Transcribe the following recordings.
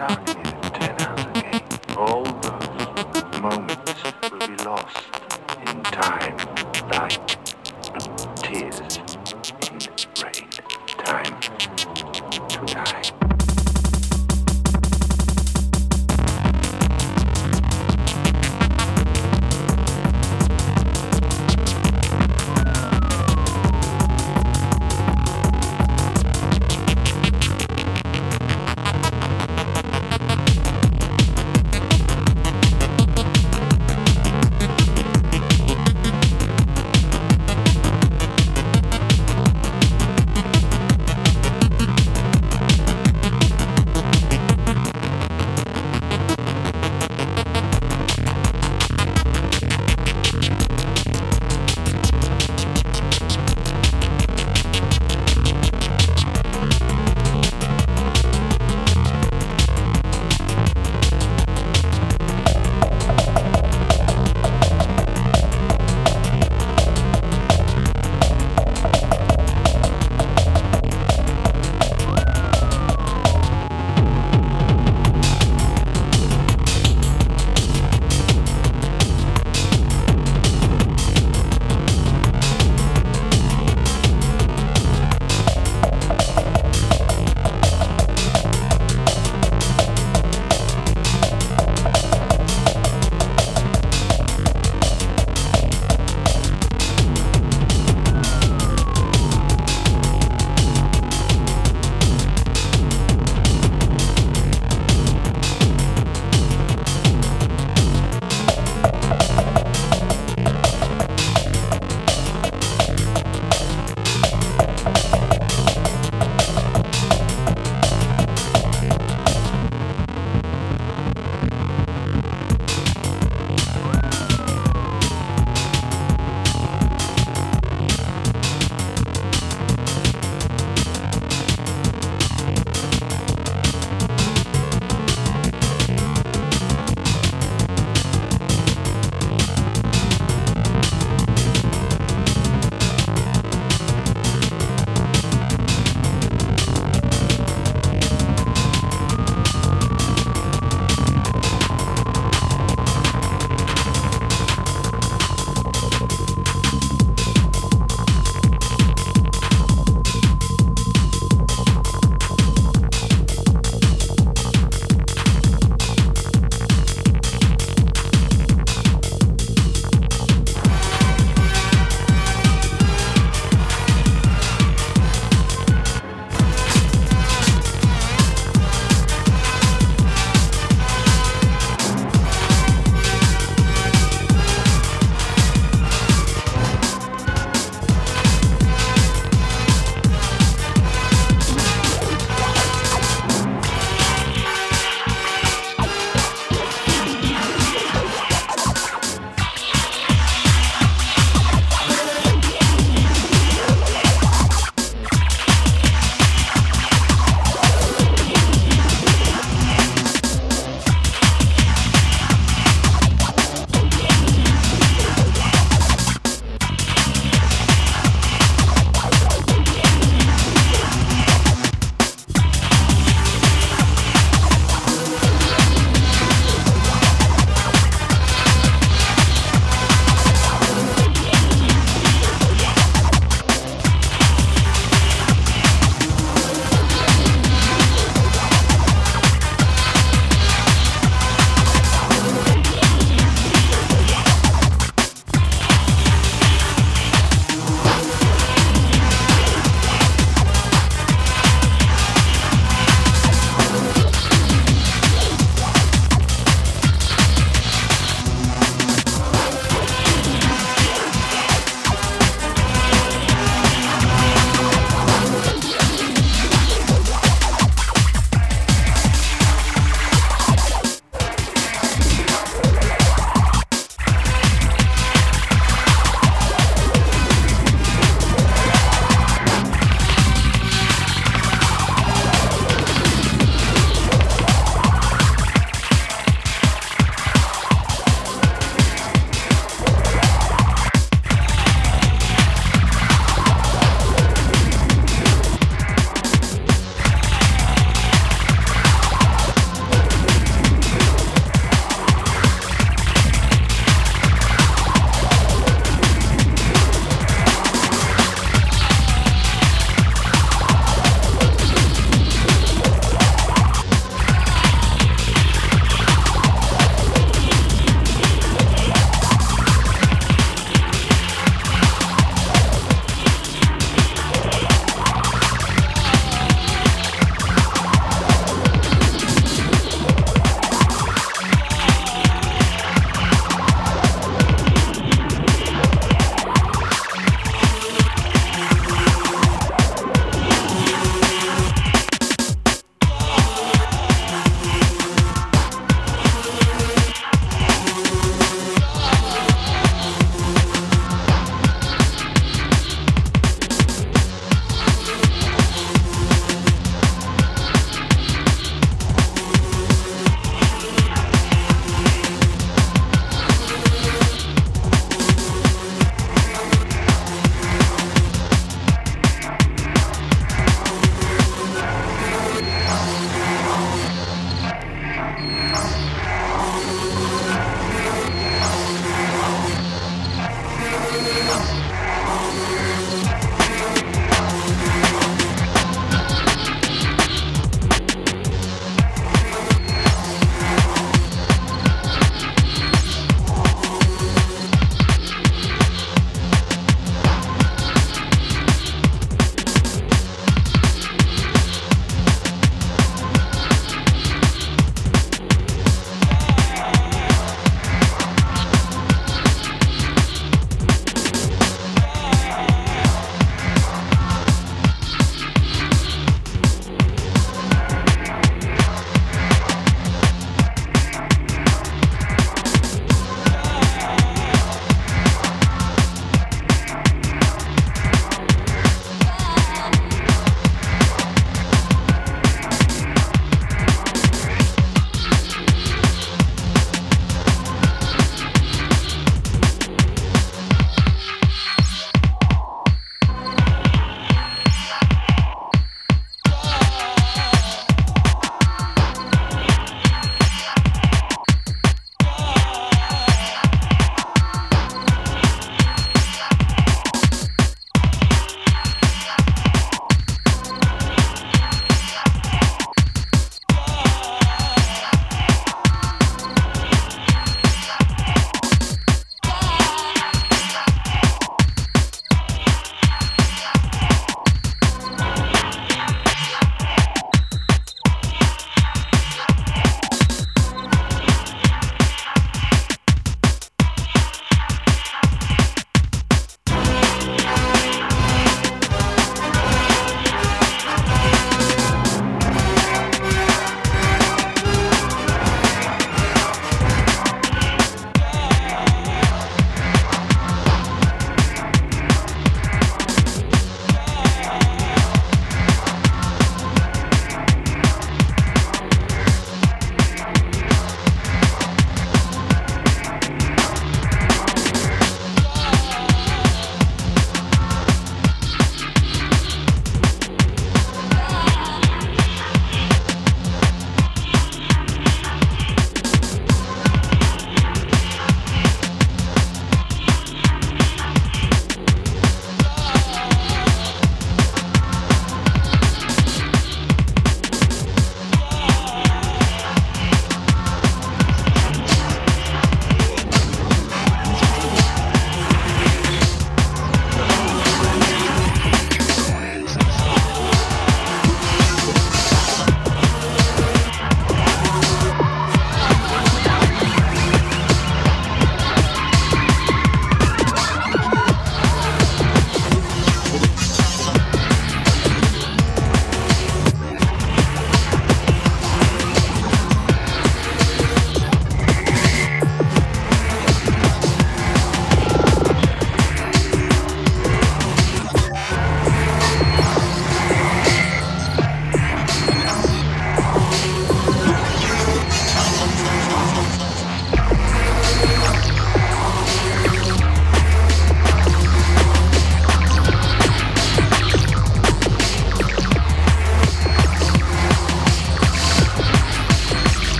All those moments will be lost in time like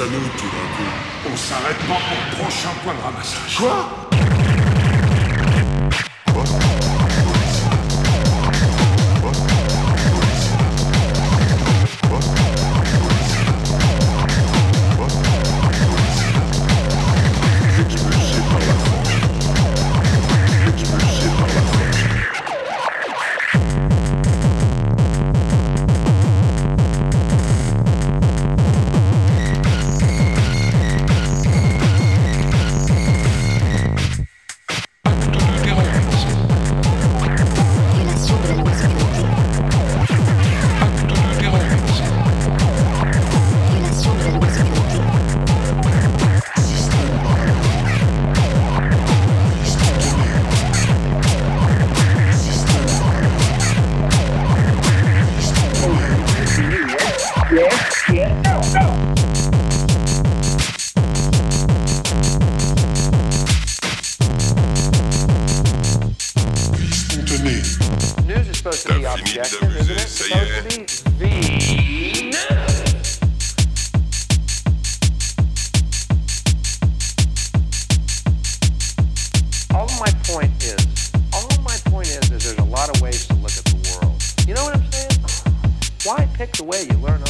à nous tout d'un coup. On s'arrête pas pour le prochain point de ramassage. Quoi?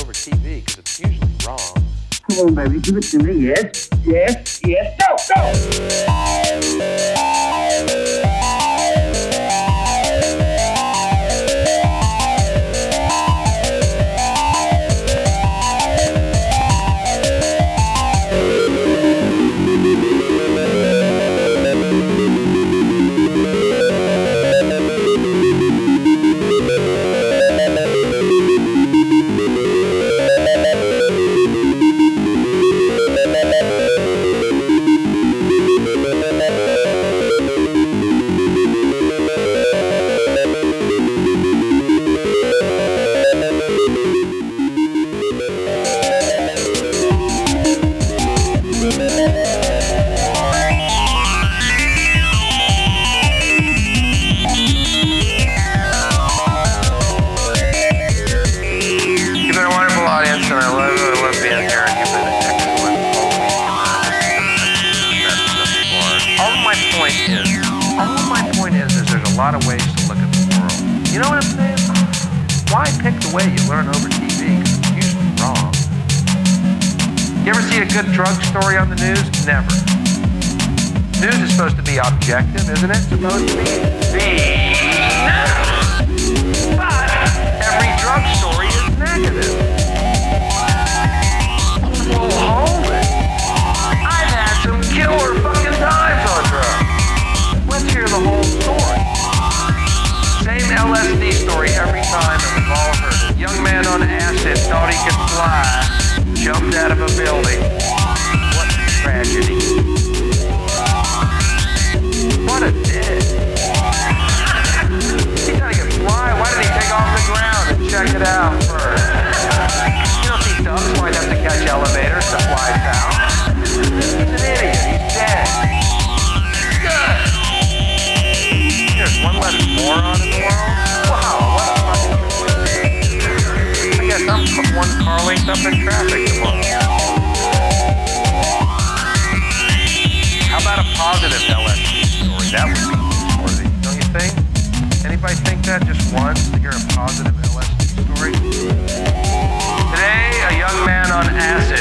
Over TV? Because it's usually wrong. Come on, baby, give it to me. Yes, yes, yes. Go, go. Drug story on the news? Never. News is supposed to be objective, isn't it? Supposed to be the. But every drug story is negative. Hold it. I've had some killer fucking times on drugs. Let's hear the whole story. Same LSD story every time. Young man on acid thought he could fly, jumped out of a building. He's an idiot. He's dead. There's one less moron in the world. Wow, what a I'm one up in traffic tomorrow. How about a positive LSD story? That would be don't you think? Anybody think that just once to hear a positive LSD story? Today, a young man on acid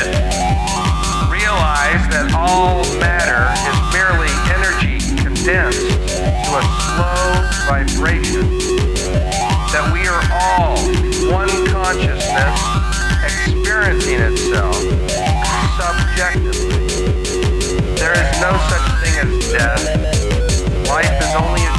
that all matter is merely energy condensed to a slow vibration. That we are all one consciousness experiencing itself subjectively. There is no such thing as death. Life is only a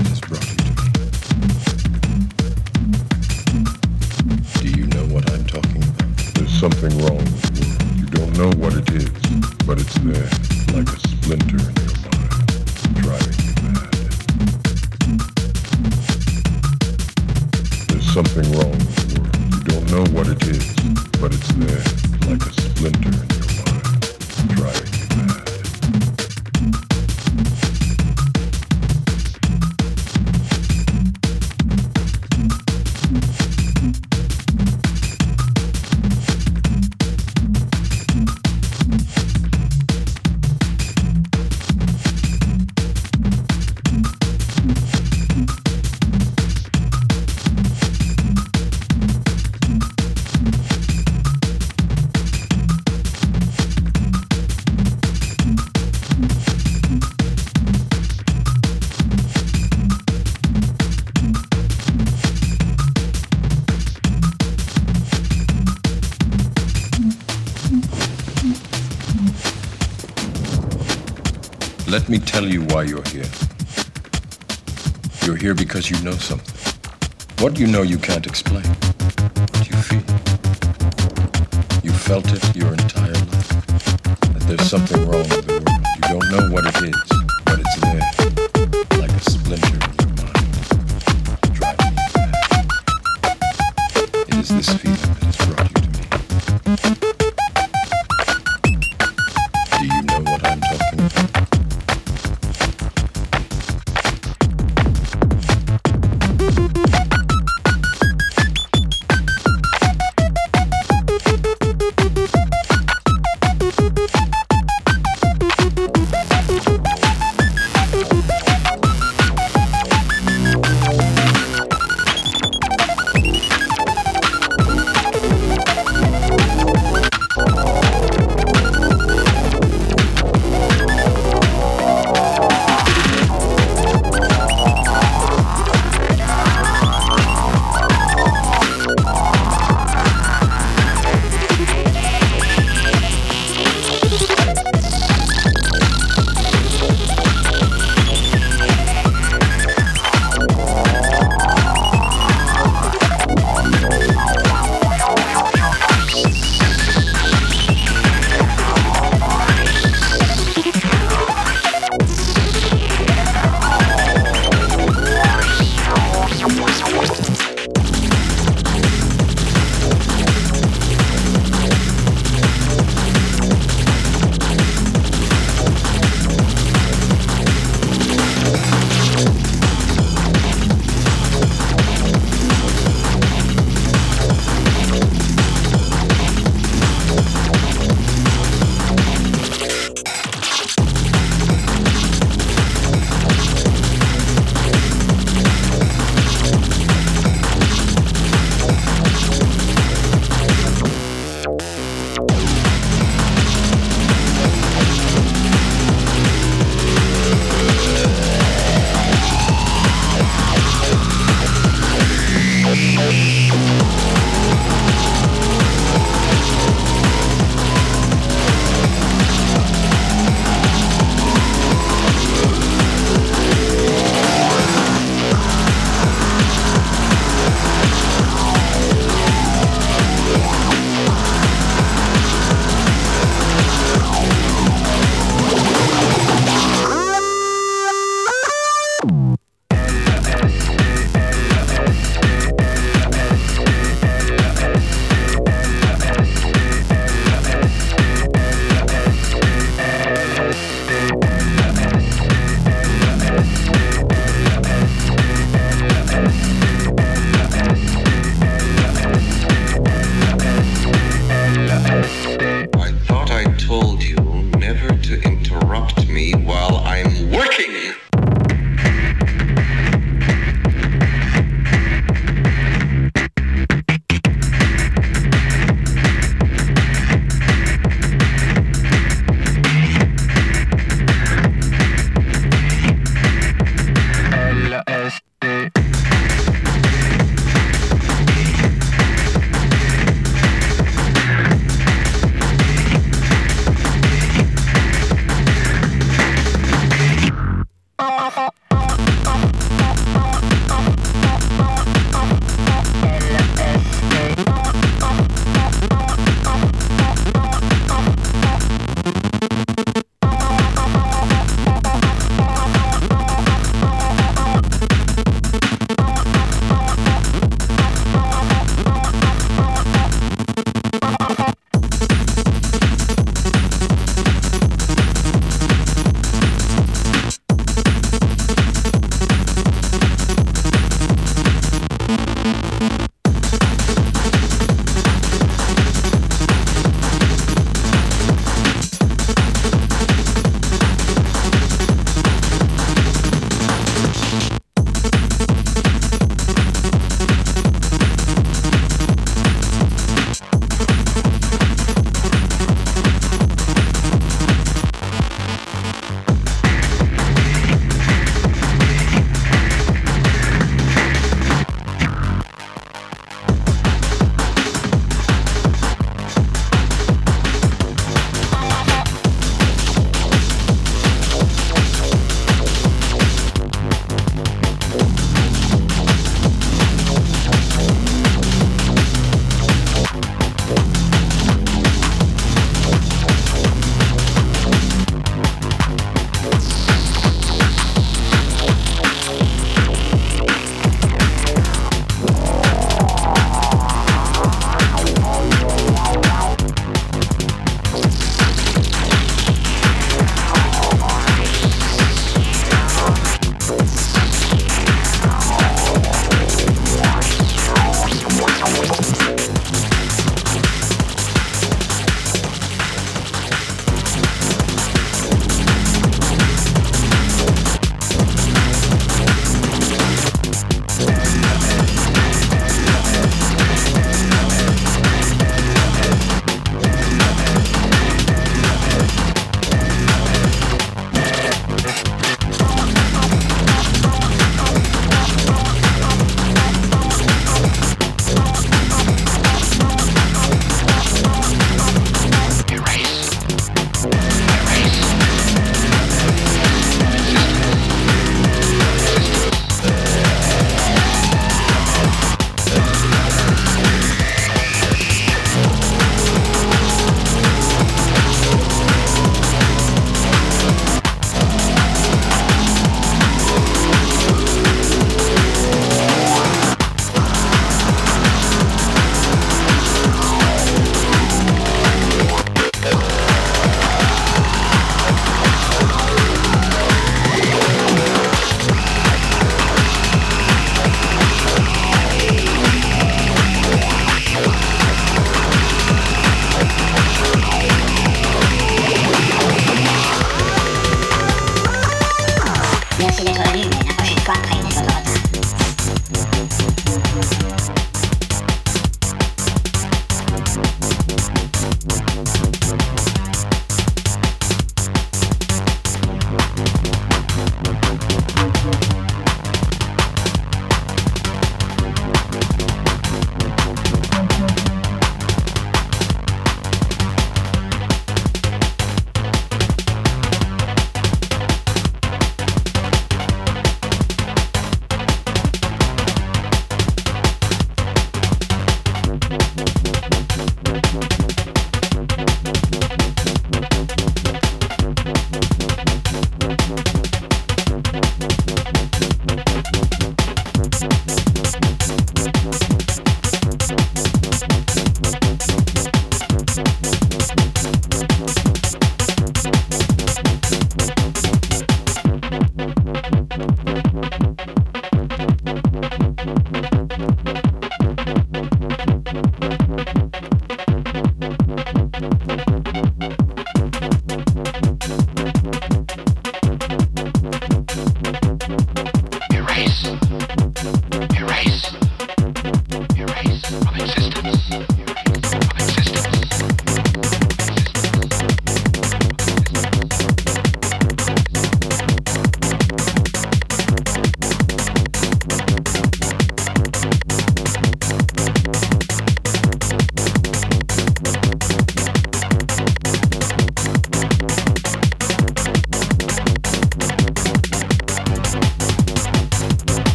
something wrong. You don't know what it is, but it's there, because you know something. What you know you can't explain,